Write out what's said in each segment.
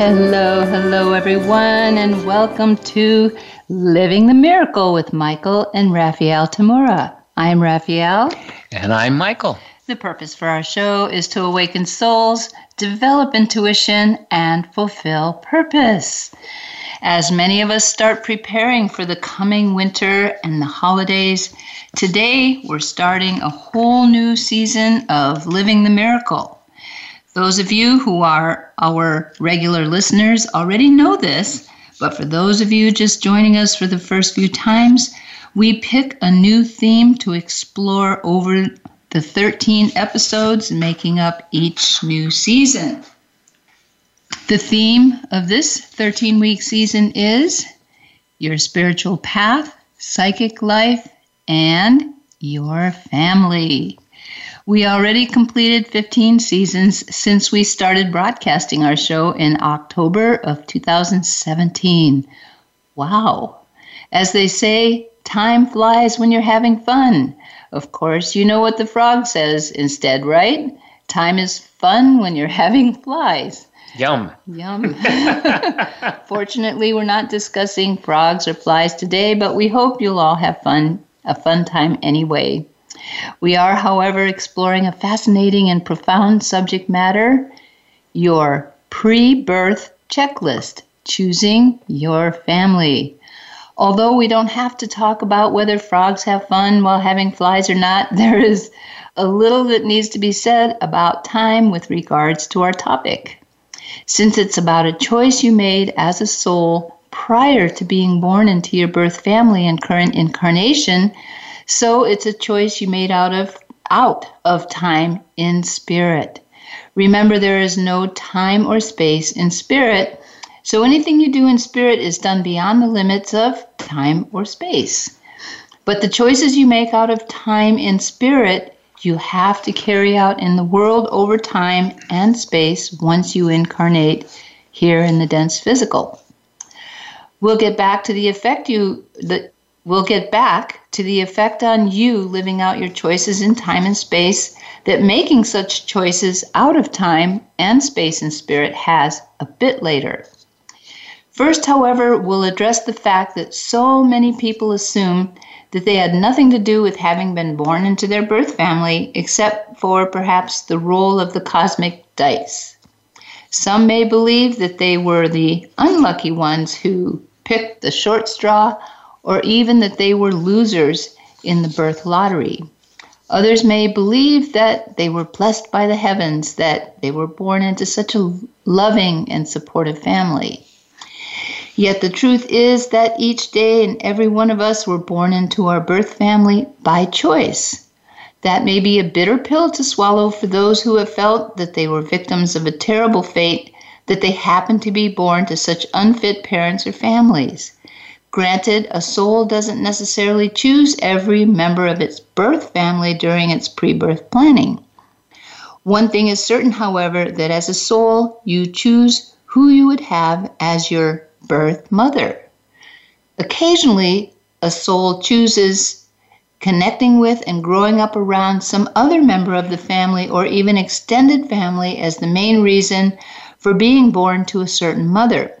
Hello, hello, everyone, and welcome to Living the Miracle with Michael and Raphael Tamura. I'm Raphael. And I'm Michael. The purpose for our show is to awaken souls, develop intuition, and fulfill purpose. As many of us start preparing for the coming winter and the holidays, today we're starting a whole new season of Living the Miracle. Those of you who are our regular listeners already know this, but for those of you just joining us for the first few times, we pick a new theme to explore over the 13 episodes making up each new season. The theme of this 13 week season is your spiritual path, psychic life, and your family. We already completed 15 seasons since we started broadcasting our show in October of 2017. Wow. As they say, time flies when you're having fun. Of course, you know what the frog says instead, right? Time is fun when you're having flies. Yum. Yum. Fortunately, we're not discussing frogs or flies today, but we hope you'll all have fun, a fun time anyway. We are, however, exploring a fascinating and profound subject matter your pre birth checklist, choosing your family. Although we don't have to talk about whether frogs have fun while having flies or not, there is a little that needs to be said about time with regards to our topic. Since it's about a choice you made as a soul prior to being born into your birth family and current incarnation, so it's a choice you made out of out of time in spirit. Remember there is no time or space in spirit. So anything you do in spirit is done beyond the limits of time or space. But the choices you make out of time in spirit, you have to carry out in the world over time and space once you incarnate here in the dense physical. We'll get back to the effect you the We'll get back to the effect on you living out your choices in time and space that making such choices out of time and space and spirit has a bit later. First, however, we'll address the fact that so many people assume that they had nothing to do with having been born into their birth family except for perhaps the roll of the cosmic dice. Some may believe that they were the unlucky ones who picked the short straw or even that they were losers in the birth lottery. Others may believe that they were blessed by the heavens, that they were born into such a loving and supportive family. Yet the truth is that each day and every one of us were born into our birth family by choice. That may be a bitter pill to swallow for those who have felt that they were victims of a terrible fate, that they happened to be born to such unfit parents or families. Granted, a soul doesn't necessarily choose every member of its birth family during its pre birth planning. One thing is certain, however, that as a soul, you choose who you would have as your birth mother. Occasionally, a soul chooses connecting with and growing up around some other member of the family or even extended family as the main reason for being born to a certain mother.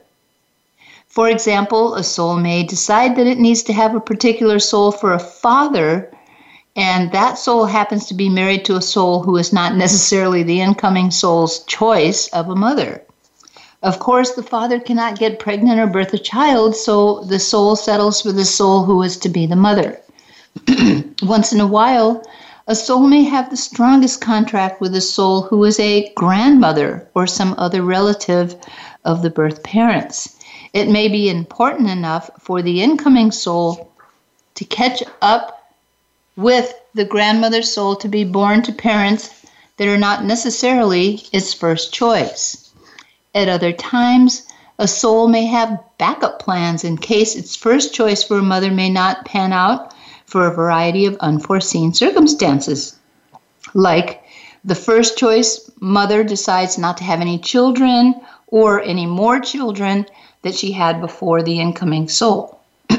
For example, a soul may decide that it needs to have a particular soul for a father, and that soul happens to be married to a soul who is not necessarily the incoming soul's choice of a mother. Of course, the father cannot get pregnant or birth a child, so the soul settles for the soul who is to be the mother. Once in a while, a soul may have the strongest contract with a soul who is a grandmother or some other relative of the birth parents. It may be important enough for the incoming soul to catch up with the grandmother soul to be born to parents that are not necessarily its first choice. At other times, a soul may have backup plans in case its first choice for a mother may not pan out for a variety of unforeseen circumstances. Like the first choice mother decides not to have any children or any more children that she had before the incoming soul.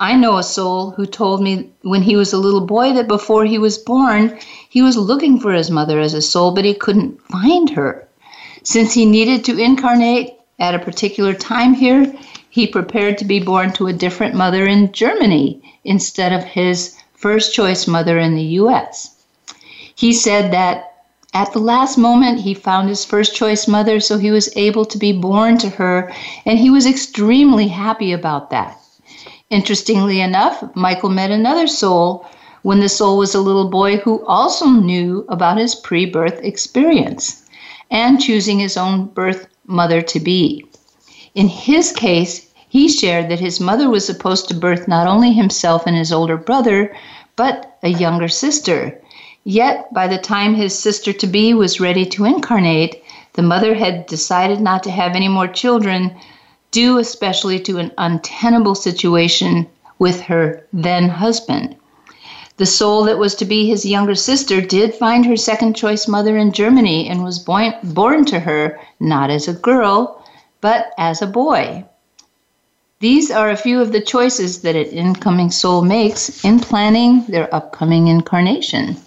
I know a soul who told me when he was a little boy that before he was born, he was looking for his mother as a soul, but he couldn't find her. Since he needed to incarnate at a particular time here, he prepared to be born to a different mother in Germany instead of his first choice mother in the US. He said that at the last moment, he found his first choice mother, so he was able to be born to her, and he was extremely happy about that. Interestingly enough, Michael met another soul when the soul was a little boy who also knew about his pre birth experience and choosing his own birth mother to be. In his case, he shared that his mother was supposed to birth not only himself and his older brother, but a younger sister. Yet, by the time his sister to be was ready to incarnate, the mother had decided not to have any more children, due especially to an untenable situation with her then husband. The soul that was to be his younger sister did find her second choice mother in Germany and was born to her not as a girl, but as a boy. These are a few of the choices that an incoming soul makes in planning their upcoming incarnation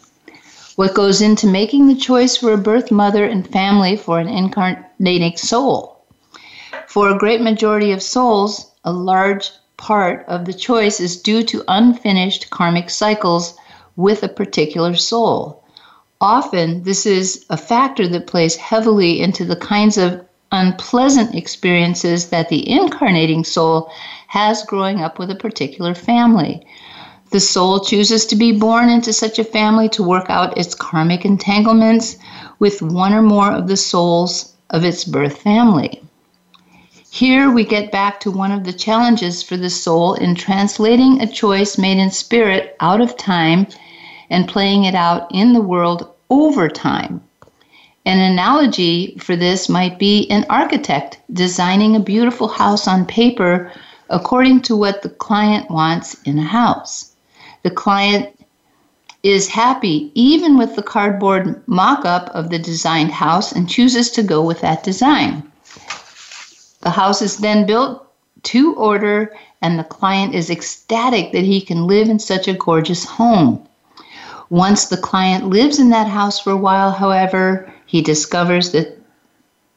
what goes into making the choice for a birth mother and family for an incarnating soul. For a great majority of souls, a large part of the choice is due to unfinished karmic cycles with a particular soul. Often, this is a factor that plays heavily into the kinds of unpleasant experiences that the incarnating soul has growing up with a particular family. The soul chooses to be born into such a family to work out its karmic entanglements with one or more of the souls of its birth family. Here we get back to one of the challenges for the soul in translating a choice made in spirit out of time and playing it out in the world over time. An analogy for this might be an architect designing a beautiful house on paper according to what the client wants in a house. The client is happy even with the cardboard mock up of the designed house and chooses to go with that design. The house is then built to order, and the client is ecstatic that he can live in such a gorgeous home. Once the client lives in that house for a while, however, he discovers that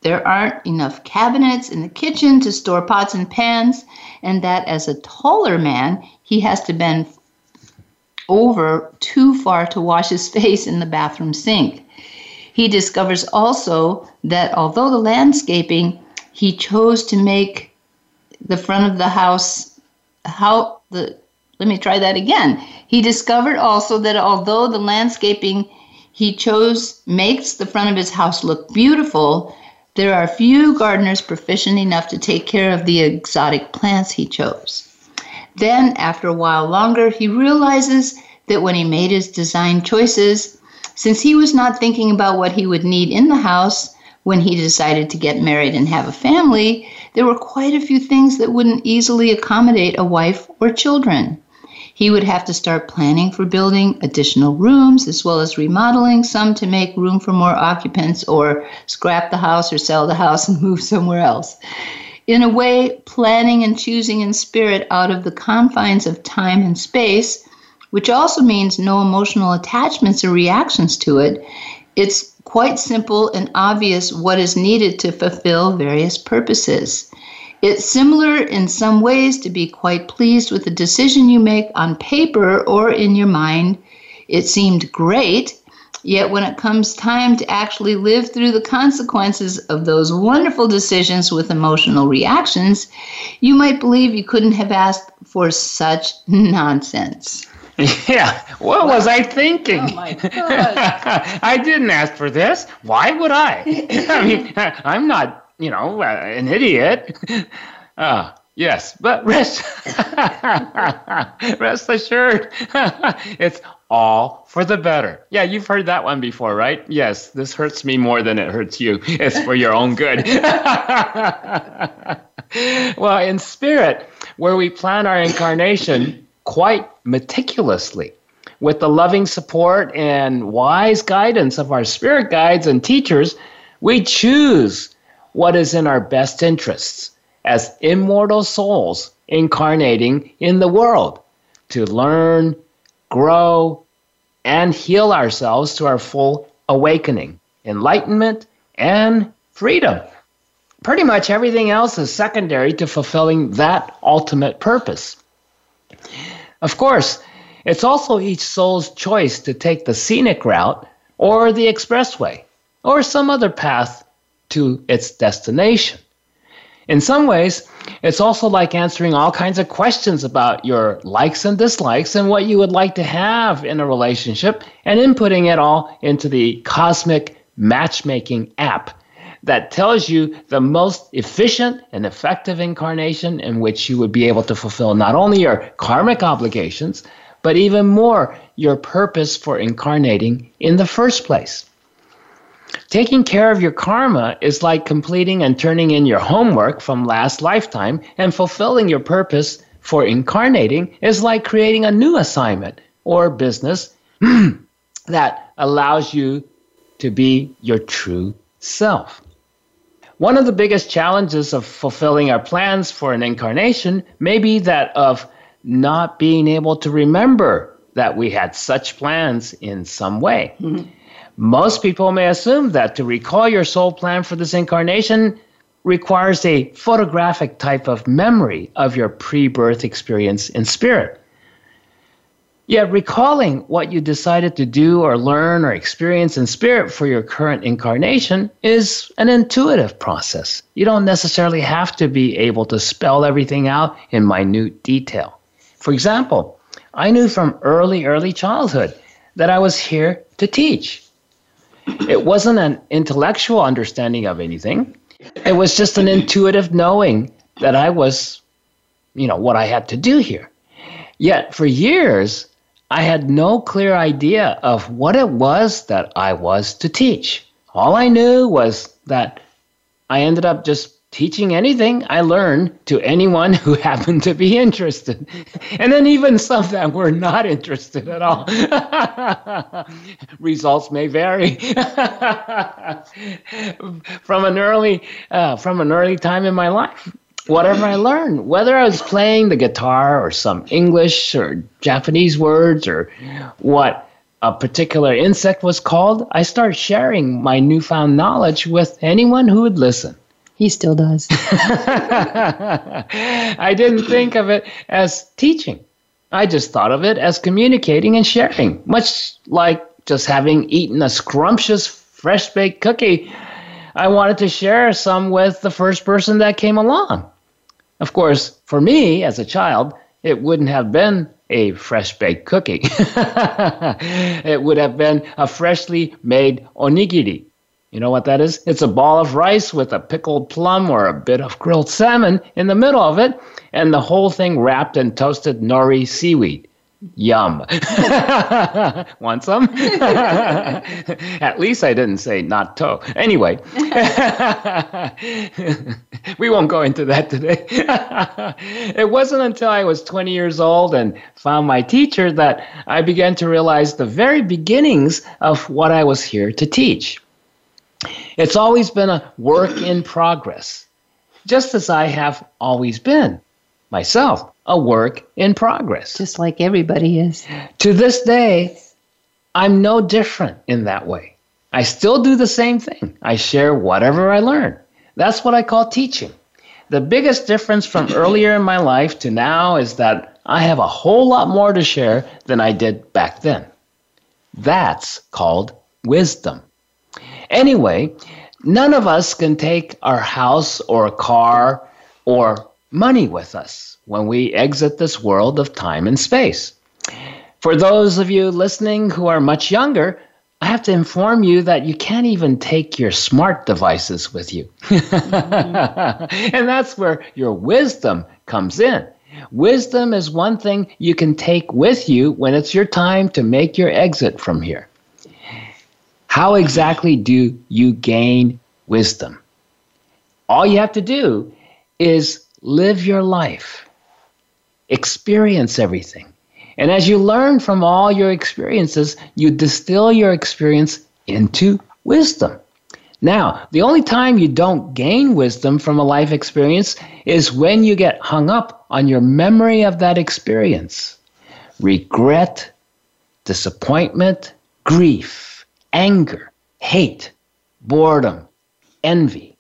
there aren't enough cabinets in the kitchen to store pots and pans, and that as a taller man, he has to bend over too far to wash his face in the bathroom sink. He discovers also that although the landscaping, he chose to make the front of the house how the let me try that again. He discovered also that although the landscaping he chose makes the front of his house look beautiful, there are few gardeners proficient enough to take care of the exotic plants he chose. Then, after a while longer, he realizes that when he made his design choices, since he was not thinking about what he would need in the house when he decided to get married and have a family, there were quite a few things that wouldn't easily accommodate a wife or children. He would have to start planning for building additional rooms as well as remodeling some to make room for more occupants or scrap the house or sell the house and move somewhere else in a way, planning and choosing in spirit out of the confines of time and space, which also means no emotional attachments or reactions to it. It's quite simple and obvious what is needed to fulfill various purposes. It's similar in some ways to be quite pleased with the decision you make on paper or in your mind. It seemed great, Yet, when it comes time to actually live through the consequences of those wonderful decisions with emotional reactions, you might believe you couldn't have asked for such nonsense. Yeah, what was I thinking? Oh my God. I didn't ask for this. Why would I? I mean, I'm not, you know, uh, an idiot. Uh, yes, but rest, rest assured, it's all for the better. Yeah, you've heard that one before, right? Yes, this hurts me more than it hurts you. It's for your own good. well, in spirit, where we plan our incarnation, quite meticulously. With the loving support and wise guidance of our spirit guides and teachers, we choose what is in our best interests as immortal souls incarnating in the world to learn, grow, and heal ourselves to our full awakening, enlightenment, and freedom. Pretty much everything else is secondary to fulfilling that ultimate purpose. Of course, it's also each soul's choice to take the scenic route or the expressway or some other path to its destination. In some ways, it's also like answering all kinds of questions about your likes and dislikes and what you would like to have in a relationship and inputting it all into the cosmic matchmaking app that tells you the most efficient and effective incarnation in which you would be able to fulfill not only your karmic obligations, but even more your purpose for incarnating in the first place. Taking care of your karma is like completing and turning in your homework from last lifetime, and fulfilling your purpose for incarnating is like creating a new assignment or business that allows you to be your true self. One of the biggest challenges of fulfilling our plans for an incarnation may be that of not being able to remember that we had such plans in some way. Mm-hmm. Most people may assume that to recall your soul plan for this incarnation requires a photographic type of memory of your pre birth experience in spirit. Yet, recalling what you decided to do or learn or experience in spirit for your current incarnation is an intuitive process. You don't necessarily have to be able to spell everything out in minute detail. For example, I knew from early, early childhood that I was here to teach. It wasn't an intellectual understanding of anything. It was just an intuitive knowing that I was, you know, what I had to do here. Yet for years, I had no clear idea of what it was that I was to teach. All I knew was that I ended up just teaching anything I learned to anyone who happened to be interested. And then even some that were not interested at all. Results may vary. from an early uh, from an early time in my life. Whatever I learned, whether I was playing the guitar or some English or Japanese words or what a particular insect was called, I started sharing my newfound knowledge with anyone who would listen. He still does. I didn't think of it as teaching. I just thought of it as communicating and sharing, much like just having eaten a scrumptious fresh baked cookie. I wanted to share some with the first person that came along. Of course, for me as a child, it wouldn't have been a fresh baked cookie. it would have been a freshly made onigiri you know what that is? It's a ball of rice with a pickled plum or a bit of grilled salmon in the middle of it, and the whole thing wrapped in toasted nori seaweed. Yum. Want some? At least I didn't say not to. Anyway, we won't go into that today. it wasn't until I was 20 years old and found my teacher that I began to realize the very beginnings of what I was here to teach. It's always been a work in progress, just as I have always been myself, a work in progress. Just like everybody is. To this day, I'm no different in that way. I still do the same thing. I share whatever I learn. That's what I call teaching. The biggest difference from earlier in my life to now is that I have a whole lot more to share than I did back then. That's called wisdom. Anyway, none of us can take our house or a car or money with us when we exit this world of time and space. For those of you listening who are much younger, I have to inform you that you can't even take your smart devices with you. mm-hmm. and that's where your wisdom comes in. Wisdom is one thing you can take with you when it's your time to make your exit from here. How exactly do you gain wisdom? All you have to do is live your life, experience everything, And as you learn from all your experiences, you distill your experience into wisdom. Now, the only time you don't gain wisdom from a life experience is when you get hung up on your memory of that experience. Regret, disappointment, grief, anger, hate, boredom, envy.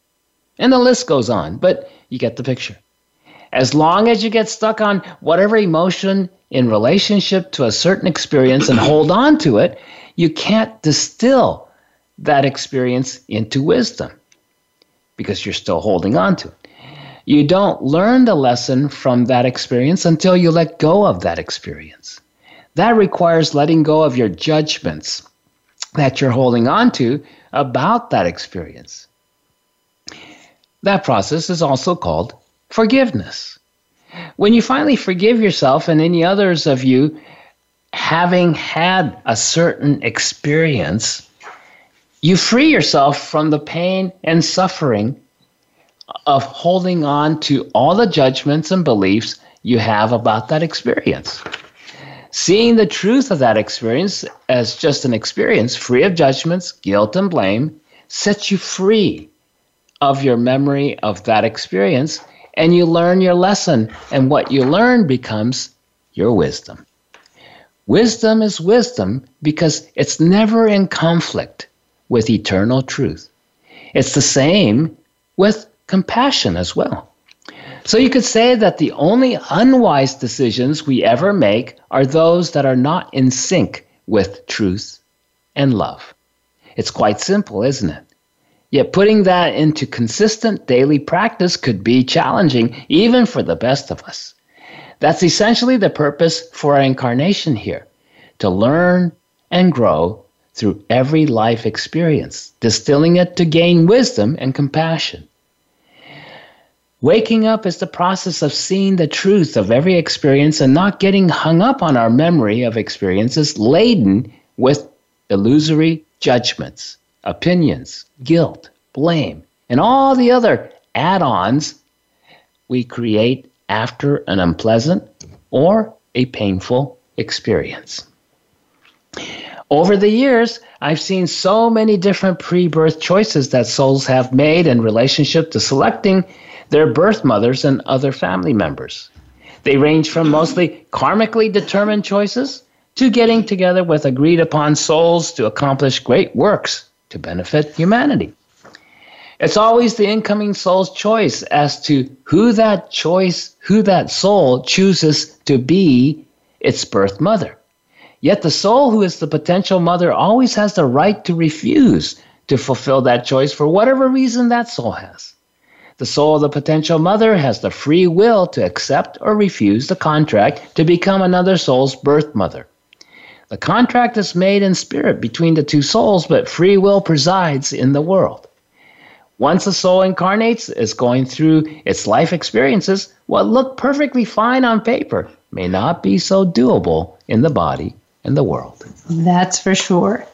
And the list goes on, but you get the picture. As long as you get stuck on whatever emotion in relationship to a certain experience and hold on to it, you can't distill that experience into wisdom because you're still holding on to it. You don't learn the lesson from that experience until you let go of that experience. That requires letting go of your judgments that you're holding on to about that experience. That process is also called forgiveness. When you finally forgive yourself and any others of you having had a certain experience, you free yourself from the pain and suffering of holding on to all the judgments and beliefs you have about that experience. Seeing the truth of that experience as just an experience free of judgments, guilt, and blame sets you free of your memory of that experience and you learn your lesson. And what you learn becomes your wisdom. Wisdom is wisdom because it's never in conflict with eternal truth. It's the same with compassion as well. So you could say that the only unwise decisions we ever make are those that are not in sync with truth and love. It's quite simple, isn't it? Yet putting that into consistent daily practice could be challenging, even for the best of us. That's essentially the purpose for our incarnation here to learn and grow through every life experience, distilling it to gain wisdom and compassion. Waking up is the process of seeing the truth of every experience and not getting hung up on our memory of experiences laden with illusory judgments, opinions, guilt, blame, and all the other add ons we create after an unpleasant or a painful experience. Over the years, I've seen so many different pre birth choices that souls have made in relationship to selecting their birth mothers and other family members. They range from mostly karmically determined choices to getting together with agreed upon souls to accomplish great works to benefit humanity. It's always the incoming soul's choice as to who that choice, who that soul chooses to be its birth mother. Yet the soul who is the potential mother always has the right to refuse to fulfill that choice for whatever reason that soul has. The soul of the potential mother has the free will to accept or refuse the contract to become another soul's birth mother. The contract is made in spirit between the two souls, but free will presides in the world. Once a soul incarnates, is going through its life experiences, what looked perfectly fine on paper may not be so doable in the body and the world. That's for sure.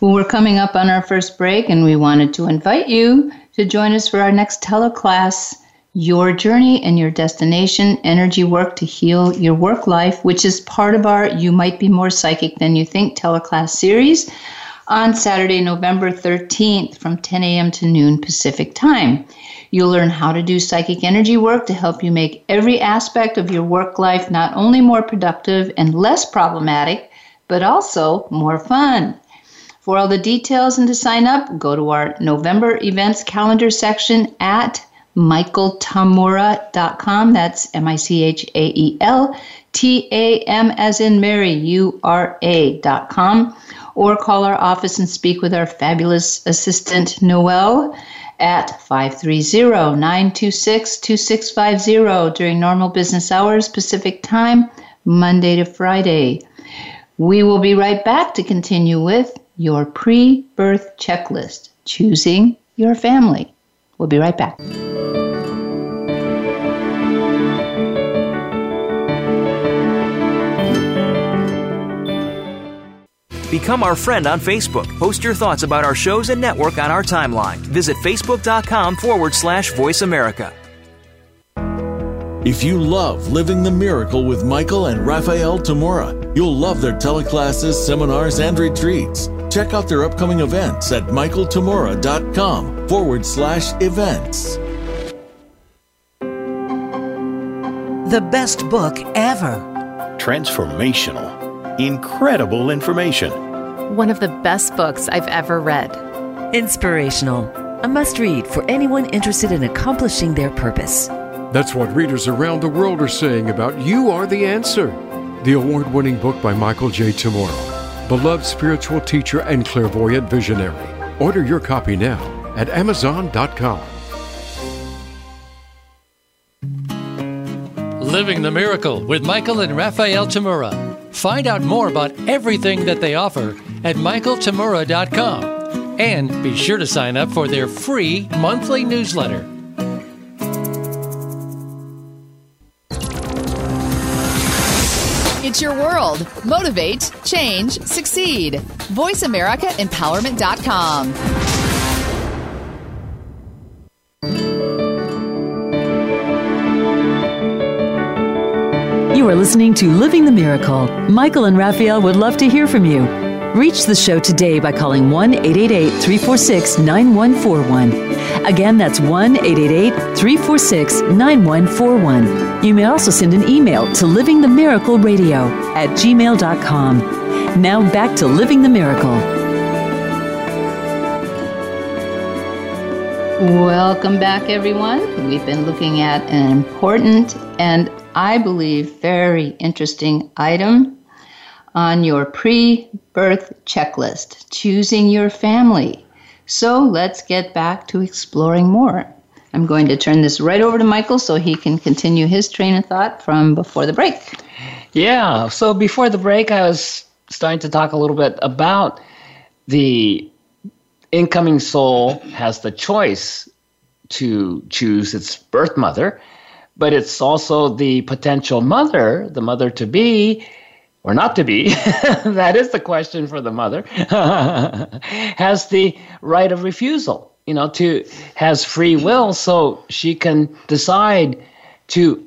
Well, we're coming up on our first break, and we wanted to invite you to join us for our next teleclass, Your Journey and Your Destination Energy Work to Heal Your Work Life, which is part of our You Might Be More Psychic Than You Think teleclass series on Saturday, November 13th from 10 a.m. to noon Pacific Time. You'll learn how to do psychic energy work to help you make every aspect of your work life not only more productive and less problematic, but also more fun. For all the details and to sign up, go to our November events calendar section at michaeltamura.com. That's M I C H A E L T A M as in Mary, U R A.com. Or call our office and speak with our fabulous assistant, Noel, at 530 926 2650 during normal business hours, Pacific time, Monday to Friday. We will be right back to continue with your pre birth checklist choosing your family. We'll be right back. Become our friend on Facebook. Post your thoughts about our shows and network on our timeline. Visit facebook.com forward slash voice America. If you love Living the Miracle with Michael and Raphael Tamura, you'll love their teleclasses, seminars, and retreats. Check out their upcoming events at michaeltamura.com forward slash events. The best book ever. Transformational. Incredible information. One of the best books I've ever read. Inspirational. A must read for anyone interested in accomplishing their purpose. That's what readers around the world are saying about You Are the Answer, the award winning book by Michael J. Tamura, beloved spiritual teacher and clairvoyant visionary. Order your copy now at Amazon.com. Living the Miracle with Michael and Raphael Tamura. Find out more about everything that they offer at michaeltamura.com and be sure to sign up for their free monthly newsletter. It's your world. Motivate, change, succeed. VoiceAmericaEmpowerment.com. You are listening to Living the Miracle. Michael and Raphael would love to hear from you. Reach the show today by calling 1 888 346 9141. Again, that's 1 888 346 9141. You may also send an email to livingthemiracleradio at gmail.com. Now back to Living the Miracle. Welcome back, everyone. We've been looking at an important and I believe very interesting item on your pre birth checklist choosing your family. So let's get back to exploring more. I'm going to turn this right over to Michael so he can continue his train of thought from before the break. Yeah, so before the break, I was starting to talk a little bit about the incoming soul has the choice to choose its birth mother, but it's also the potential mother, the mother to be, or not to be, that is the question for the mother, has the right of refusal, you know, to has free will so she can decide to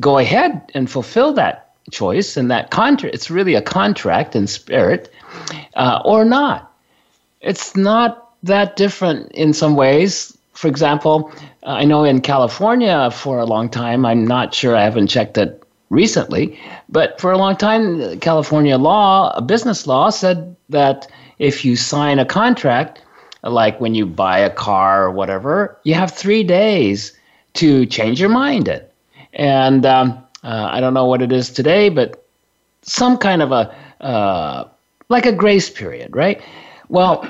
go ahead and fulfill that choice and that contract. It's really a contract in spirit, uh, or not. It's not that different in some ways. For example, I know in California for a long time, I'm not sure, I haven't checked it recently, but for a long time, California law, business law, said that if you sign a contract, like when you buy a car or whatever, you have three days to change your mind it. And um, uh, I don't know what it is today, but some kind of a uh, like a grace period, right? Well,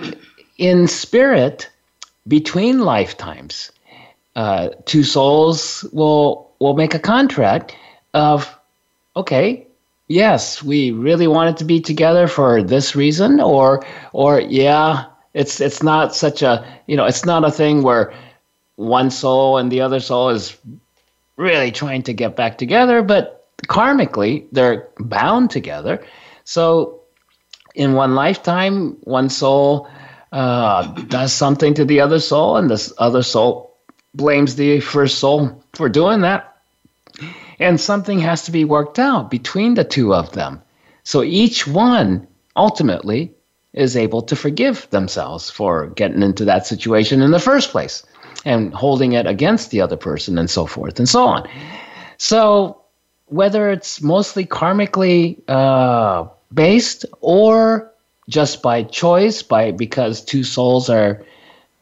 in spirit, between lifetimes, uh, two souls will will make a contract of, okay, yes, we really wanted to be together for this reason, or or yeah, it's it's not such a you know it's not a thing where one soul and the other soul is really trying to get back together, but karmically they're bound together. So in one lifetime, one soul uh, does something to the other soul, and this other soul blames the first soul for doing that. And something has to be worked out between the two of them. So each one ultimately is able to forgive themselves for getting into that situation in the first place and holding it against the other person and so forth and so on. So whether it's mostly karmically uh, based or just by choice, by because two souls are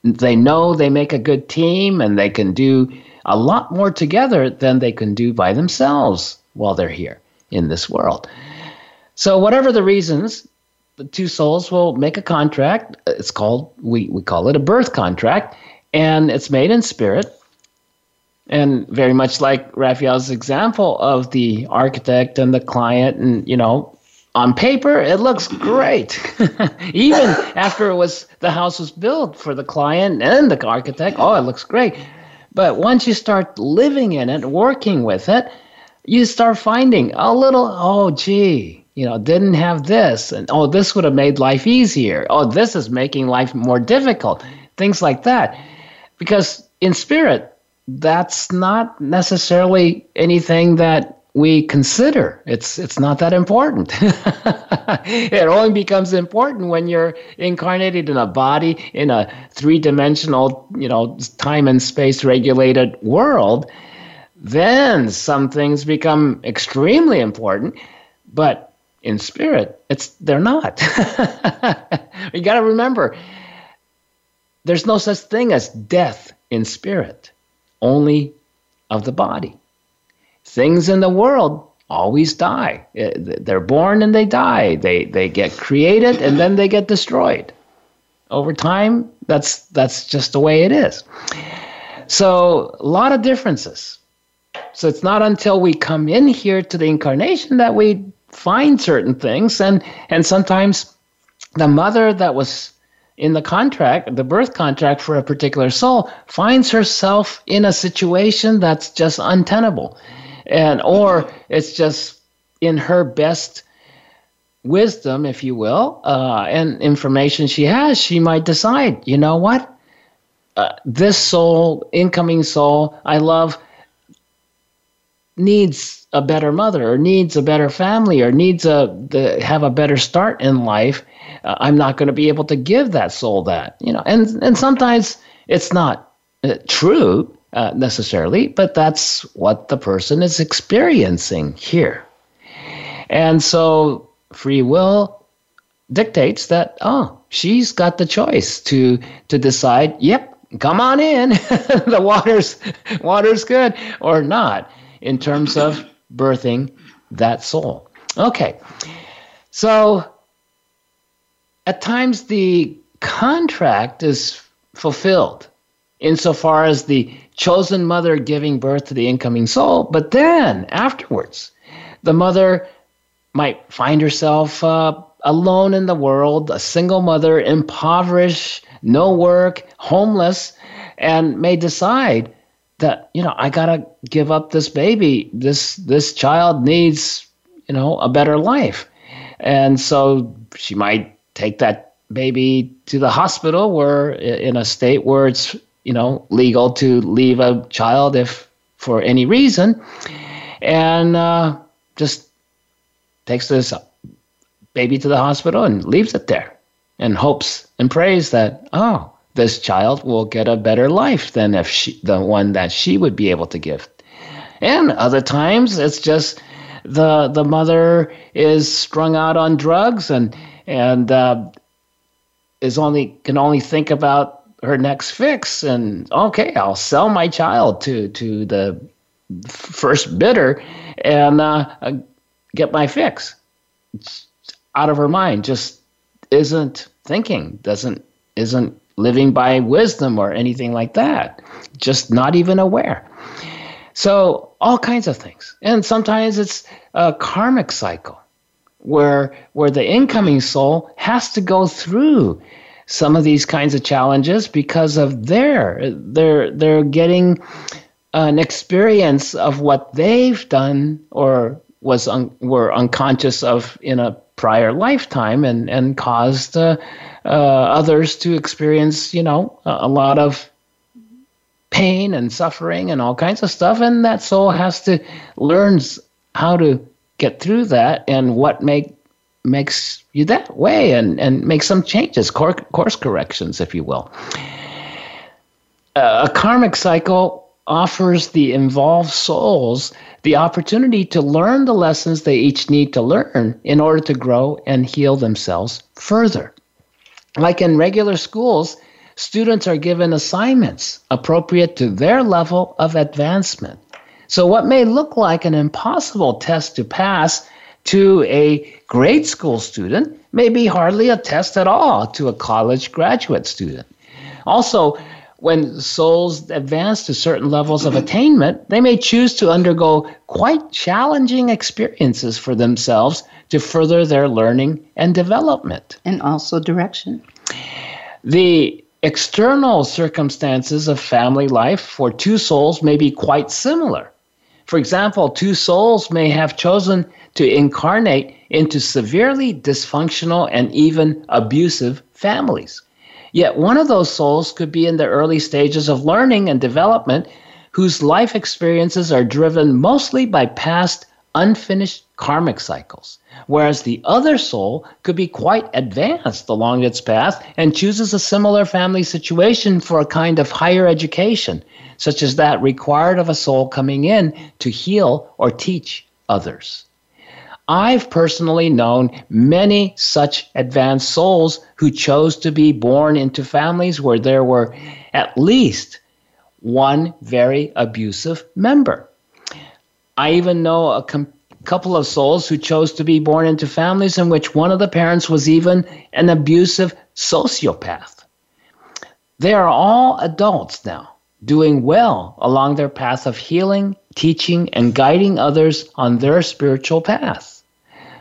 they know they make a good team and they can do a lot more together than they can do by themselves while they're here in this world. So whatever the reasons, the two souls will make a contract. It's called we, we call it a birth contract, and it's made in spirit. And very much like Raphael's example of the architect and the client, and you know, on paper it looks great even after it was the house was built for the client and the architect oh it looks great but once you start living in it working with it you start finding a little oh gee you know didn't have this and oh this would have made life easier. Oh this is making life more difficult. Things like that. Because in spirit that's not necessarily anything that we consider. It's it's not that important. it only becomes important when you're incarnated in a body in a three-dimensional, you know, time and space regulated world. Then some things become extremely important, but in spirit, it's they're not. you got to remember there's no such thing as death in spirit, only of the body things in the world always die. Uh, they're born and they die. They they get created and then they get destroyed. Over time, that's that's just the way it is. So a lot of differences. So it's not until we come in here to the incarnation that we find certain things and and sometimes the mother that was in the contract, the birth contract for a particular soul, finds herself in a situation that's just untenable and or it's just in her best wisdom, if you will, uh, and information she has, she might decide, you know what, uh, this soul, incoming soul, I love, needs a better mother, or needs a better family, or needs a the, have a better start in life. Uh, I'm not going to be able to give that soul that, you know, and and sometimes it's not uh, true uh, necessarily, but that's what the person is experiencing here. And so free will dictates that, oh, she's got the choice to, to decide, yep, come on in, the water's, water's good, or not, in terms of birthing that soul. Okay, so at times the contract is fulfilled insofar as the chosen mother giving birth to the incoming soul. But then afterwards, the mother might find herself uh, alone in the world, a single mother, impoverished, no work, homeless, and may decide that you know I gotta give up this baby. This this child needs you know a better life, and so she might take that baby to the hospital where in a state where it's you know, legal to leave a child if for any reason, and uh, just takes this baby to the hospital and leaves it there, and hopes and prays that oh, this child will get a better life than if she, the one that she would be able to give. And other times it's just the the mother is strung out on drugs and and uh, is only can only think about her next fix and okay i'll sell my child to to the first bidder and uh, get my fix. It's out of her mind just isn't thinking doesn't isn't living by wisdom or anything like that just not even aware. So all kinds of things. And sometimes it's a karmic cycle where where the incoming soul has to go through some of these kinds of challenges because of their they're they're getting an experience of what they've done or was un, were unconscious of in a prior lifetime and and caused uh, uh, others to experience you know a, a lot of pain and suffering and all kinds of stuff. And that soul has to learn how to get through that and what make makes you that way and, and make some changes, course corrections, if you will. Uh, a karmic cycle offers the involved souls the opportunity to learn the lessons they each need to learn in order to grow and heal themselves further. Like in regular schools, students are given assignments appropriate to their level of advancement. So, what may look like an impossible test to pass to a grade school student may be hardly a test at all to a college graduate student. Also, when souls advance to certain levels of attainment, they may choose to undergo quite challenging experiences for themselves to further their learning and development. And also direction. The external circumstances of family life for two souls may be quite similar. For example, two souls may have chosen to incarnate into severely dysfunctional and even abusive families. Yet one of those souls could be in the early stages of learning and development whose life experiences are driven mostly by past unfinished karmic cycles, whereas the other soul could be quite advanced along its path and chooses a similar family situation for a kind of higher education, such as that required of a soul coming in to heal or teach others. I've personally known many such advanced souls who chose to be born into families where there were at least one very abusive member. I even know a com- couple of souls who chose to be born into families in which one of the parents was even an abusive sociopath. They are all adults now, doing well along their path of healing, teaching, and guiding others on their spiritual path.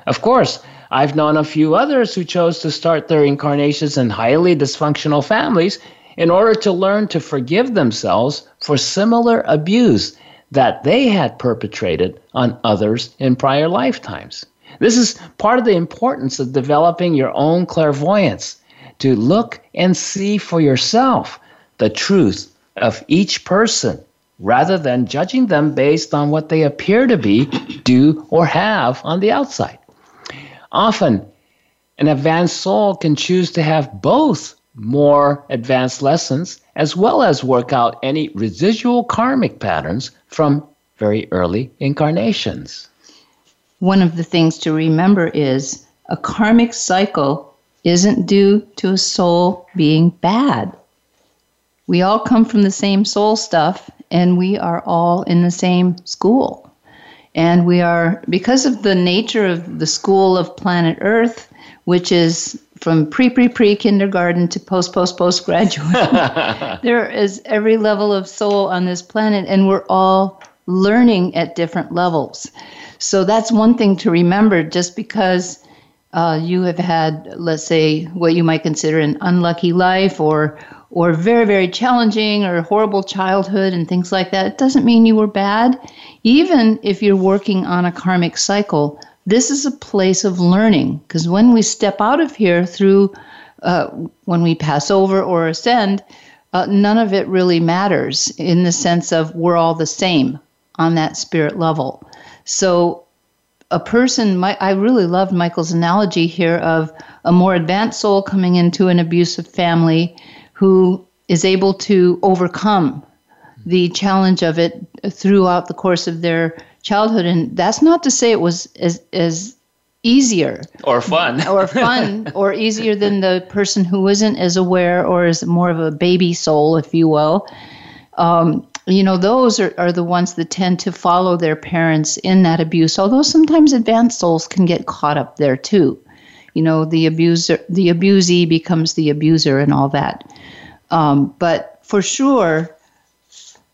Of course, I've known a few others who chose to start their incarnations in highly dysfunctional families in order to learn to forgive themselves for similar abuse that they had perpetrated on others in prior lifetimes. This is part of the importance of developing your own clairvoyance to look and see for yourself the truth of each person rather than judging them based on what they appear to be, do, or have on the outside. Often, an advanced soul can choose to have both more advanced lessons as well as work out any residual karmic patterns from very early incarnations. One of the things to remember is a karmic cycle isn't due to a soul being bad. We all come from the same soul stuff and we are all in the same school. And we are, because of the nature of the school of planet Earth, which is from pre pre pre kindergarten to post post post graduate, there is every level of soul on this planet, and we're all learning at different levels. So that's one thing to remember just because uh, you have had, let's say, what you might consider an unlucky life or or very, very challenging or horrible childhood and things like that, it doesn't mean you were bad. Even if you're working on a karmic cycle, this is a place of learning because when we step out of here through uh, when we pass over or ascend, uh, none of it really matters in the sense of we're all the same on that spirit level. So, a person, my, I really loved Michael's analogy here of a more advanced soul coming into an abusive family who is able to overcome the challenge of it throughout the course of their childhood. And that's not to say it was as, as easier or fun or fun or easier than the person who isn't as aware or is more of a baby soul, if you will. Um, you know, those are, are the ones that tend to follow their parents in that abuse, although sometimes advanced souls can get caught up there too. You know, the abuser, the abusee becomes the abuser and all that. Um, but for sure,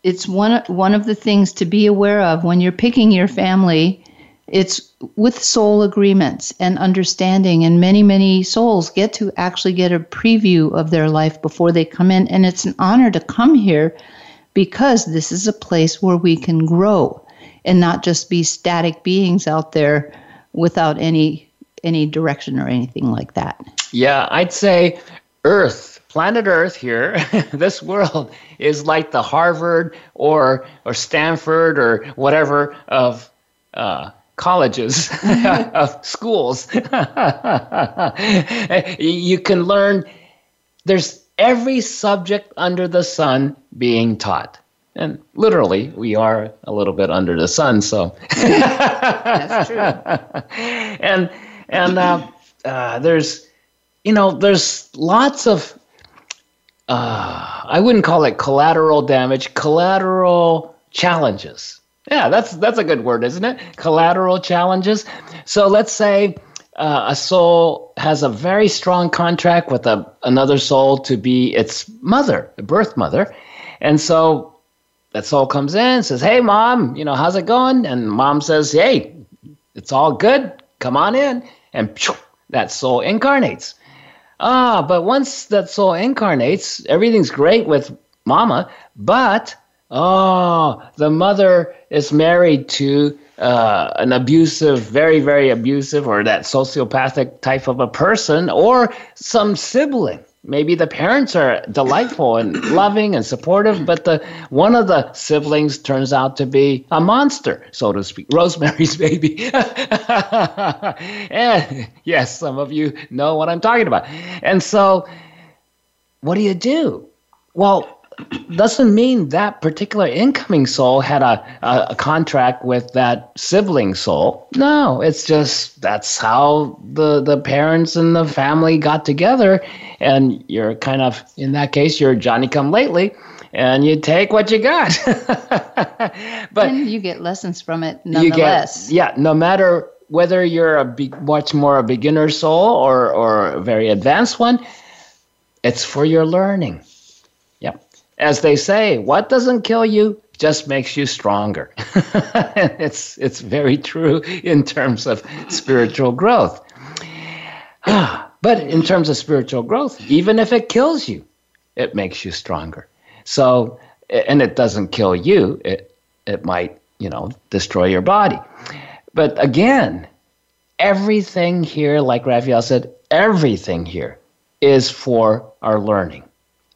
it's one one of the things to be aware of when you're picking your family. It's with soul agreements and understanding, and many many souls get to actually get a preview of their life before they come in, and it's an honor to come here because this is a place where we can grow and not just be static beings out there without any any direction or anything like that. Yeah, I'd say Earth planet Earth here, this world is like the Harvard or or Stanford or whatever of uh, colleges, of schools. you can learn. There's every subject under the sun being taught. And literally, we are a little bit under the sun, so. That's true. and and uh, uh, there's, you know, there's lots of uh, I wouldn't call it collateral damage, collateral challenges. Yeah, that's that's a good word, isn't it? Collateral challenges. So let's say uh, a soul has a very strong contract with a, another soul to be its mother, the birth mother, and so that soul comes in, says, "Hey, mom, you know how's it going?" And mom says, "Hey, it's all good. Come on in." And phew, that soul incarnates. Ah, but once that soul incarnates, everything's great with mama, but oh, the mother is married to uh, an abusive, very, very abusive, or that sociopathic type of a person, or some sibling maybe the parents are delightful and loving and supportive, but the one of the siblings turns out to be a monster, so to speak. Rosemary's Baby. and yes, some of you know what I'm talking about. And so, what do you do? Well, doesn't mean that particular incoming soul had a, a, a, contract with that sibling soul. No, it's just that's how the, the parents and the family got together. And you're kind of, in that case, you're Johnny come lately and you take what you got. but and you get lessons from it nonetheless. You get, yeah, no matter whether you're a be- much more a beginner soul or, or a very advanced one, it's for your learning as they say, what doesn't kill you just makes you stronger. it's it's very true in terms of spiritual growth. but in terms of spiritual growth, even if it kills you, it makes you stronger. So and it doesn't kill you, it it might, you know, destroy your body. But again, everything here, like Raphaelle said, everything here is for our learning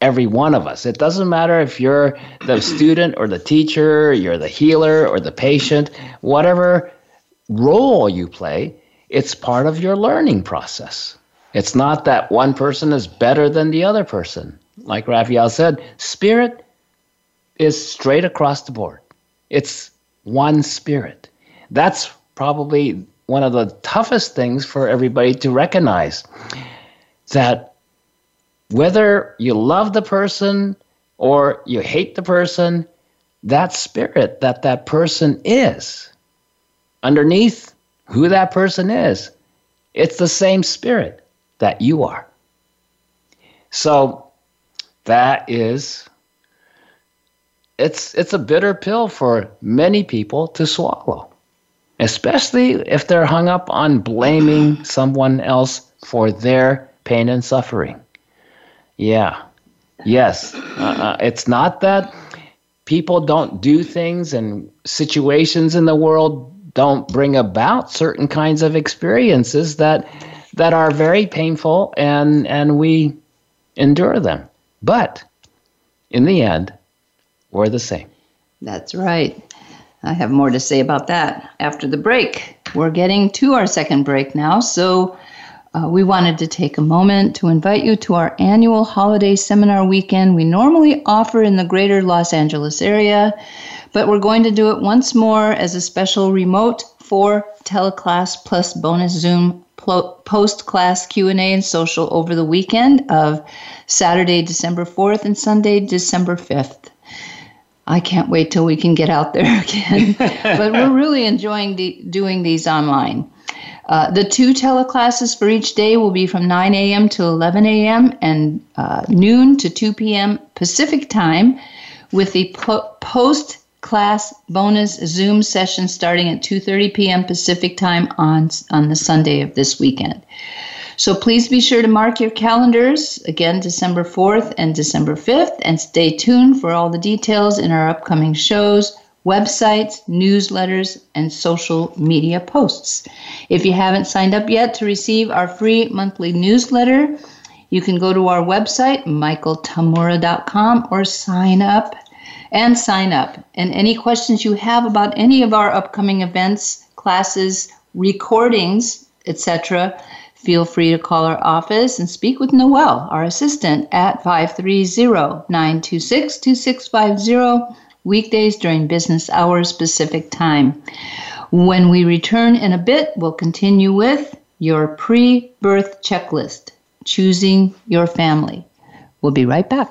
every one of us. It doesn't matter if you're the student or the teacher, you're the healer or the patient, whatever role you play, it's part of your learning process. It's not that one person is better than the other person. Like Raphaelle said, spirit is straight across the board. It's one spirit. That's probably one of the toughest things for everybody to recognize that whether you love the person or you hate the person, that spirit that that person is, underneath who that person is, it's the same spirit that you are. So that is it's it's a bitter pill for many people to swallow, especially if they're hung up on blaming someone else for their pain and suffering. Yeah. Yes. Uh, uh, it's not that people don't do things and situations in the world don't bring about certain kinds of experiences that that are very painful and and we endure them. But in the end, we're the same. That's right. I have more to say about that after the break. We're getting to our second break now, so uh, we wanted to take a moment to invite you to our annual holiday seminar weekend we normally offer in the greater Los Angeles area, but we're going to do it once more as a special remote for teleclass plus bonus Zoom post-class Q&A and social over the weekend of Saturday, December 4th and Sunday, December 5th. I can't wait till we can get out there again. but we're really enjoying de- doing these online. Uh, the two teleclasses for each day will be from 9 a.m. to 11 a.m. and uh, noon to 2 p.m. Pacific time, with the po- post class bonus Zoom session starting at 2:30 p.m. Pacific time on on the Sunday of this weekend. So please be sure to mark your calendars again December 4th and December 5th and stay tuned for all the details in our upcoming shows websites, newsletters, and social media posts. If you haven't signed up yet to receive our free monthly newsletter, you can go to our website, michaeltamura.com, or sign up and sign up. And any questions you have about any of our upcoming events, classes, recordings, etc., feel free to call our office and speak with Noel, our assistant, at 530 926 2650 weekdays during business hours Pacific time. When we return in a bit, we'll continue with your pre birth checklist, choosing your family. We'll be right back.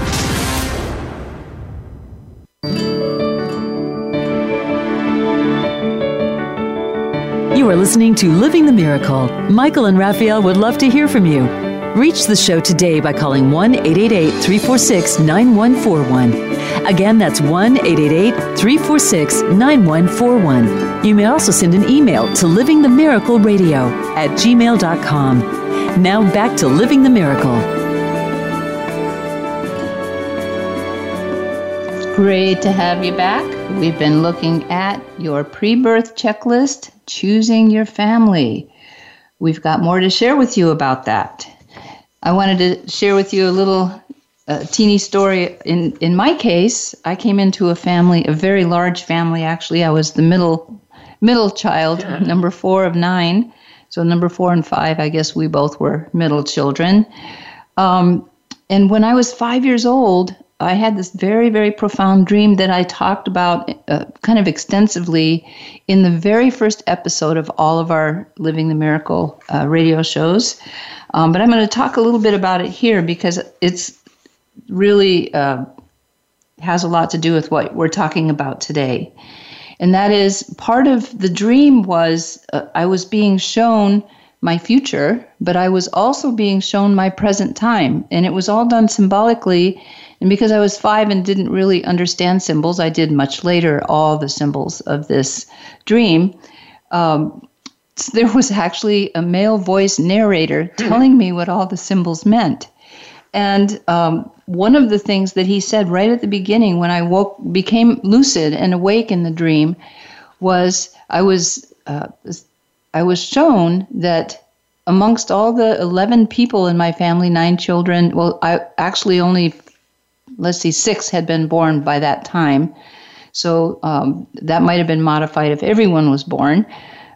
listening to Living the Miracle. Michael and Raphaelle would love to hear from you. Reach the show today by calling 1 888 346 9141. Again, that's 1 888 346 9141. You may also send an email to livingthemiracleradio at gmail.com. Now back to Living the Miracle. Great to have you back. We've been looking at your pre birth checklist, choosing your family. We've got more to share with you about that. I wanted to share with you a little uh, teeny story. In, in my case, I came into a family, a very large family actually. I was the middle middle child, number four of nine. So number four and five, I guess we both were middle children. Um, and when I was five years old, I had this very, very profound dream that I talked about uh, kind of extensively in the very first episode of all of our Living the Miracle uh, radio shows. Um, but I'm going to talk a little bit about it here because it's really uh, has a lot to do with what we're talking about today. And that is part of the dream was uh, I was being shown my future, but I was also being shown my present time. And it was all done symbolically and because I was five and didn't really understand symbols, I did much later all the symbols of this dream. Um, there was actually a male voice narrator telling me what all the symbols meant. And um, one of the things that he said right at the beginning when I woke, became lucid and awake in the dream, was I was uh, I was shown that amongst all the 11 people in my family, nine children, well, I actually only let's see, six had been born by that time. So um, that might have been modified if everyone was born.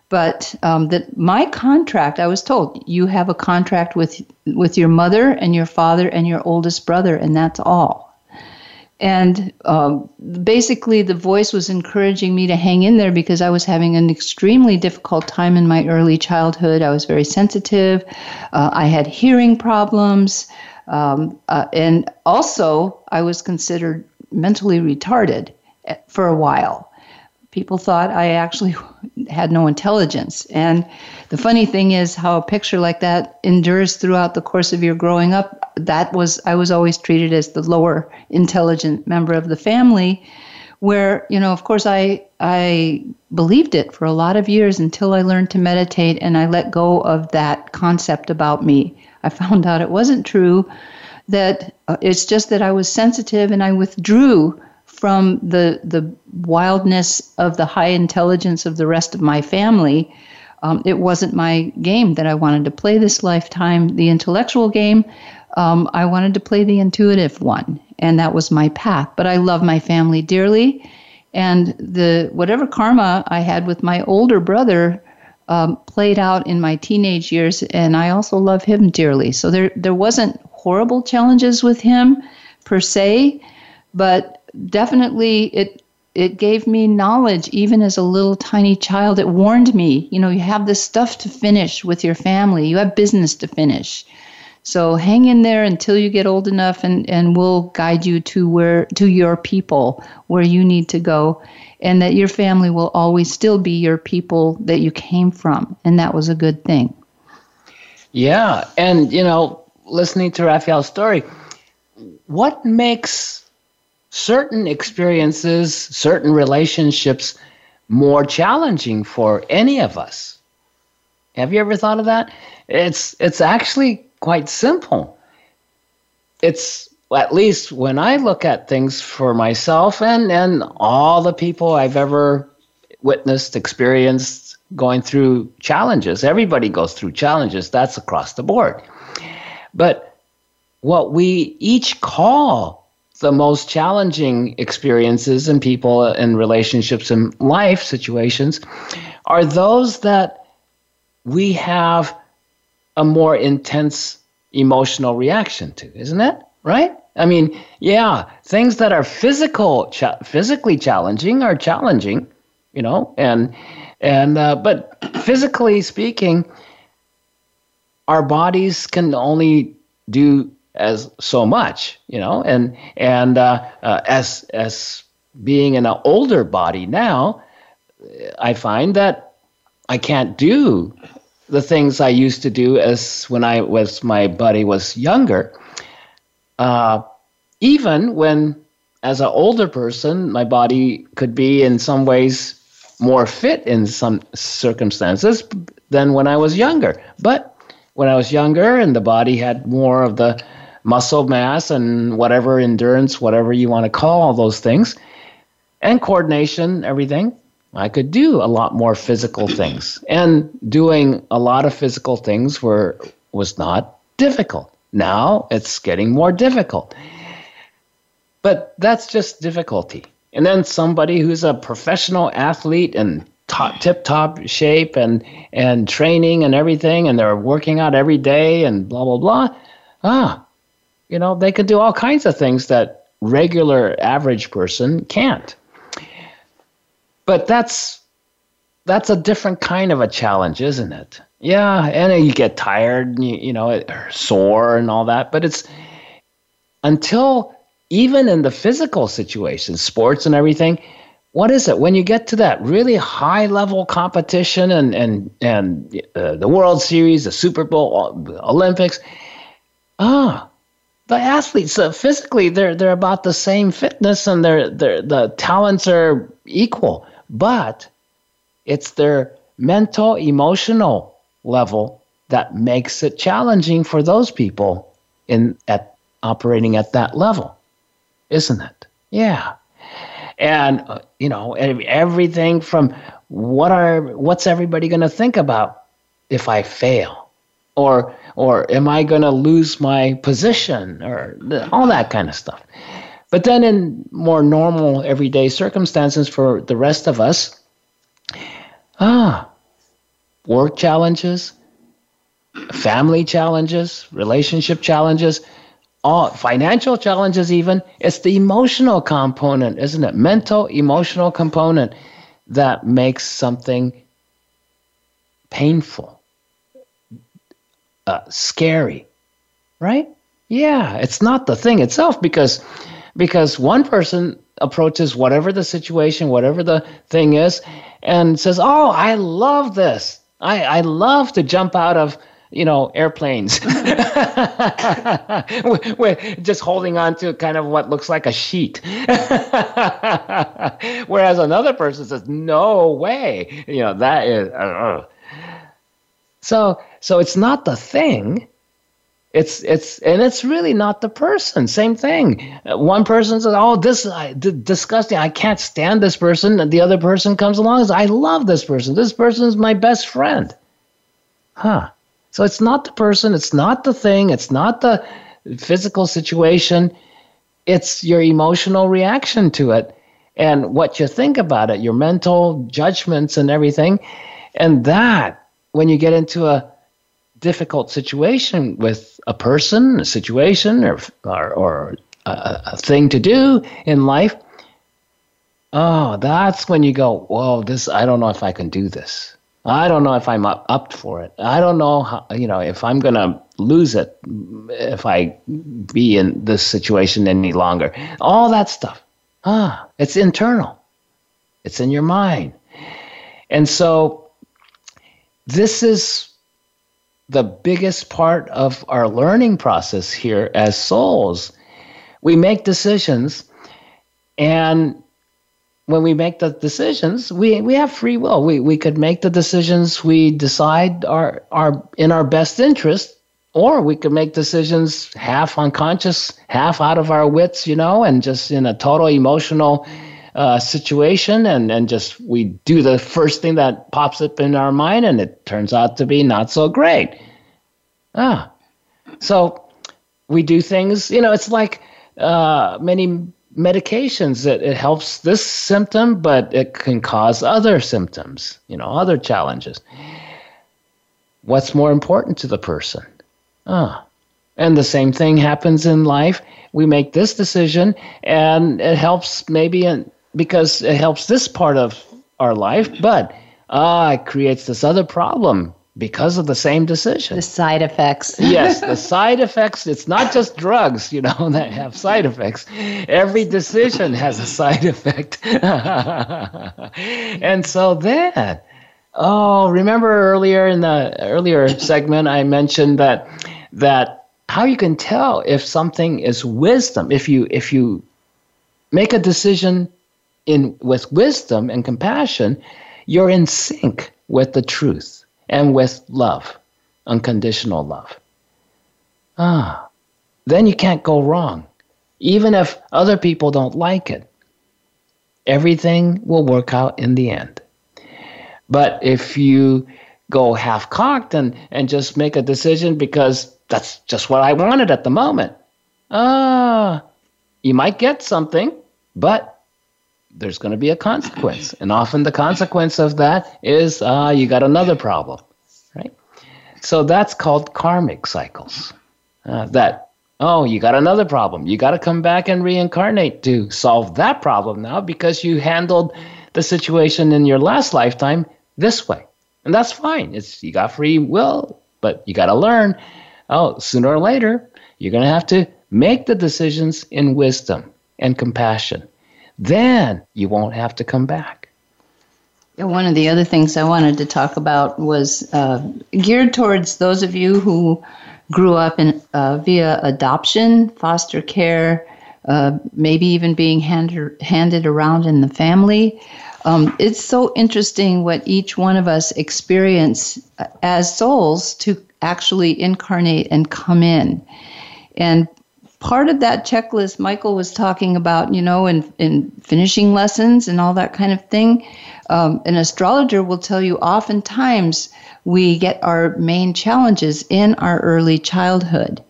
But um, that my contract, I was told, you have a contract with with your mother and your father and your oldest brother, and that's all. And um, basically, the voice was encouraging me to hang in there because I was having an extremely difficult time in my early childhood. I was very sensitive. Uh, I had hearing problems. Um, uh, and also, I was considered mentally retarded eh, for a while. People thought I actually had no intelligence. And the funny thing is how a picture like that endures throughout the course of your growing up. That was, I was always treated as the lower intelligent member of the family where you know of course i i believed it for a lot of years until i learned to meditate and i let go of that concept about me I found out it wasn't true, that uh, it's just that I was sensitive and I withdrew from the, the wildness of the high intelligence of the rest of my family. Um, it wasn't my game that I wanted to play this lifetime, the intellectual game. Um, I wanted to play the intuitive one, and that was my path. But I love my family dearly, and the whatever karma I had with my older brother um, played out in my teenage years, and I also love him dearly. So there there wasn't horrible challenges with him per se, but definitely it it gave me knowledge even as a little tiny child. It warned me, you know, you have this stuff to finish with your family. You have business to finish. So hang in there until you get old enough and, and we'll guide you to where to your people where you need to go and that your family will always still be your people that you came from. And that was a good thing. Yeah. And, you know, listening to Raphaelle's story, what makes certain experiences, certain relationships more challenging for any of us? Have you ever thought of that? It's it's actually quite simple. It's at least when I look at things for myself and, and all the people I've ever witnessed, experienced, going through challenges. Everybody goes through challenges, that's across the board. But what we each call the most challenging experiences in people and relationships and life situations are those that we have a more intense emotional reaction to, isn't it? Right? I mean, yeah, things that are physical, physically challenging are challenging, you know, and and uh, but physically speaking, our bodies can only do as so much, you know, and and uh, uh, as as being in an older body now, I find that I can't do the things I used to do as when I was my buddy was younger. Uh, even when, as an older person, my body could be in some ways more fit in some circumstances than when I was younger. But when I was younger and the body had more of the muscle mass and whatever endurance, whatever you want to call all those things, and coordination, everything, I could do a lot more physical things. And doing a lot of physical things were was not difficult. Now it's getting more difficult. But that's just difficulty. And then somebody who's a professional athlete and top, tip top shape and and training and everything and they're working out every day and blah blah blah. Ah, you know, they could do all kinds of things that regular average person can't. But that's that's a different kind of a challenge, isn't it? Yeah, and you get tired, and you, you know, sore and all that. But it's until even in the physical situation, sports and everything, what is it when you get to that really high level competition and and and uh, the World Series, the Super Bowl, Olympics? Ah, the athletes uh, physically they're they're about the same fitness and their their the talents are equal but it's their mental, emotional level that makes it challenging for those people in at operating at that level, isn't it? Yeah. And uh, you know, everything from what are what's everybody going to think about if I fail? Or or am I going to lose my position or all that kind of stuff. But then, in more normal, everyday circumstances for the rest of us, ah, work challenges, family challenges, relationship challenges, all financial challenges, even, it's the emotional component, isn't it? Mental, emotional component that makes something painful, uh, scary, right? Yeah, it's not the thing itself because because one person approaches whatever the situation, whatever the thing is, and says, "Oh, I love this. I I love to jump out of." You know, airplanes. We're just holding on to kind of what looks like a sheet. Whereas another person says, "No way!" You know that is. Uh, so, so it's not the thing it's it's and it's really not the person. Same thing. One person says, "Oh, this is disgusting. I can't stand this person." And the other person comes along and says, "I love this person. This person is my best friend." Huh. So it's not the person. It's not the thing. It's not the physical situation. It's your emotional reaction to it and what you think about it, your mental judgments and everything. And that, when you get into a difficult situation with a person, a situation, or or, or a, a thing to do in life, oh, that's when you go, whoa, this I don't know if I can do this. I don't know if I'm up, up for it. I don't know how, you know, if I'm going to lose it if I be in this situation any longer. All that stuff. Ah, it's internal. It's in your mind. And so this is the biggest part of our learning process here as souls. We make decisions, and when we make the decisions, we, we have free will. We, we could make the decisions we decide are, are in our best interest or we could make decisions half unconscious, half out of our wits, you know, and just in a total emotional uh, situation, and and just we do the first thing that pops up in our mind, and it turns out to be not so great. Ah, so we do things, you know, it's like uh, many medications. that it helps this symptom, but it can cause other symptoms, you know, other challenges. What's more important to the person? Ah. And the same thing happens in life. We make this decision, and it helps maybe in, because it helps this part of our life, but ah, it creates this other problem because of the same decision. The side effects. yes, the side effects. It's not just drugs, you know, that have side effects. Every decision has a side effect. and so then, oh, remember earlier in the earlier segment, I mentioned that that how you can tell if something is wisdom if you if you make a decision in with wisdom and compassion, you're in sync with the truth and with love, unconditional love. Ah, then you can't go wrong. Even if other people don't like it, everything will work out in the end. But if you go half cocked and, and just make a decision because that's just what I wanted at the moment, ah, you might get something, but there's going to be a consequence. And often the consequence of that is uh, you got another problem, right? So that's called karmic cycles. Uh, that, oh, you got another problem. You got to come back and reincarnate to solve that problem now because you handled the situation in your last lifetime this way. And that's fine. It's you got free will, but you got to learn. Oh, sooner or later, you're going to have to make the decisions in wisdom and compassion then you won't have to come back. One of the other things I wanted to talk about was uh, geared towards those of you who grew up in uh, via adoption, foster care, uh, maybe even being handed handed around in the family. Um, it's so interesting what each one of us experience uh, as souls to actually incarnate and come in. And part of that checklist Michael was talking about, you know, in, in finishing lessons and all that kind of thing, um, an astrologer will tell you oftentimes we get our main challenges in our early childhood.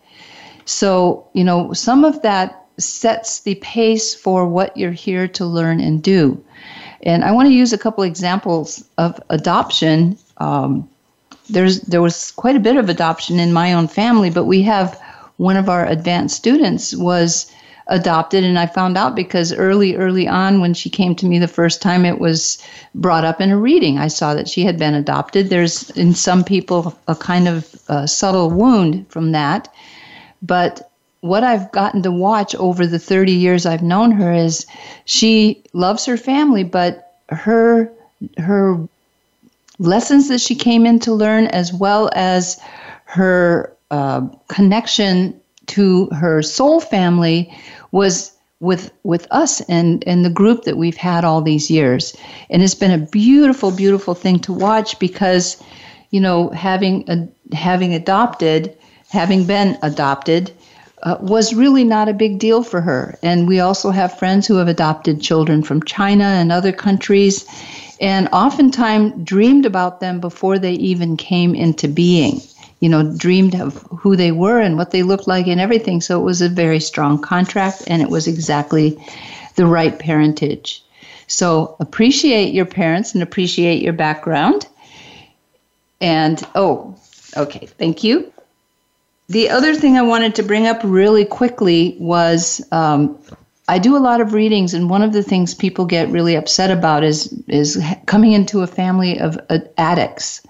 So, you know, some of that sets the pace for what you're here to learn and do. And I want to use a couple examples of adoption. Um, there's there was quite a bit of adoption in my own family, but we have one of our advanced students was adopted and I found out because early early on when she came to me the first time it was brought up in a reading. I saw that she had been adopted. There's in some people a kind of uh, subtle wound from that. But what I've gotten to watch over the 30 years I've known her is she loves her family but her her lessons that she came in to learn as well as her uh, connection to her soul family was with with us and and the group that we've had all these years. And it's been a beautiful beautiful thing to watch because you know having a, having adopted having been adopted uh, was really not a big deal for her. And we also have friends who have adopted children from China and other countries and oftentimes dreamed about them before they even came into being you know, dreamed of who they were and what they looked like and everything. So it was a very strong contract and it was exactly the right parentage. So appreciate your parents and appreciate your background. And oh, okay, thank you. The other thing I wanted to bring up really quickly was um, I do a lot of readings, and one of the things people get really upset about is is coming into a family of uh, addicts.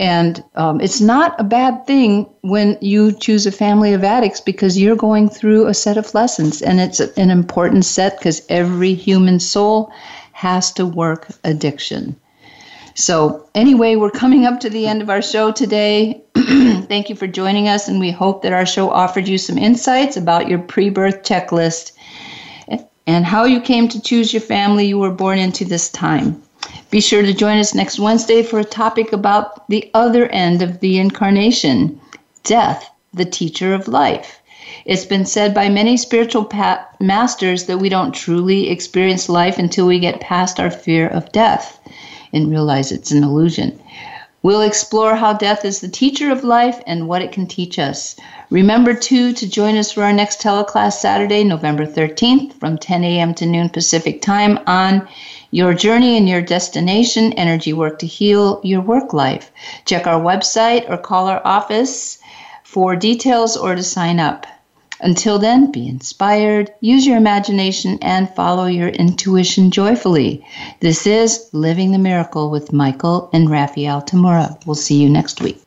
And um, it's not a bad thing when you choose a family of addicts because you're going through a set of lessons. And it's an important set because every human soul has to work addiction. So, anyway, we're coming up to the end of our show today. Thank you for joining us, and we hope that our show offered you some insights about your pre birth checklist and how you came to choose your family you were born into this time. Be sure to join us next Wednesday for a topic about the other end of the incarnation death the teacher of life. It's been said by many spiritual pa- masters that we don't truly experience life until we get past our fear of death and realize it's an illusion. We'll explore how death is the teacher of life and what it can teach us. Remember, too, to join us for our next teleclass Saturday, November 13th from 10 a.m. to noon Pacific time on your journey and your destination energy work to heal your work life. Check our website or call our office for details or to sign up. Until then, be inspired, use your imagination, and follow your intuition joyfully. This is Living the Miracle with Michael and Raphaelle Tamura. We'll see you next week.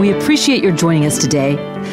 We appreciate your joining us today.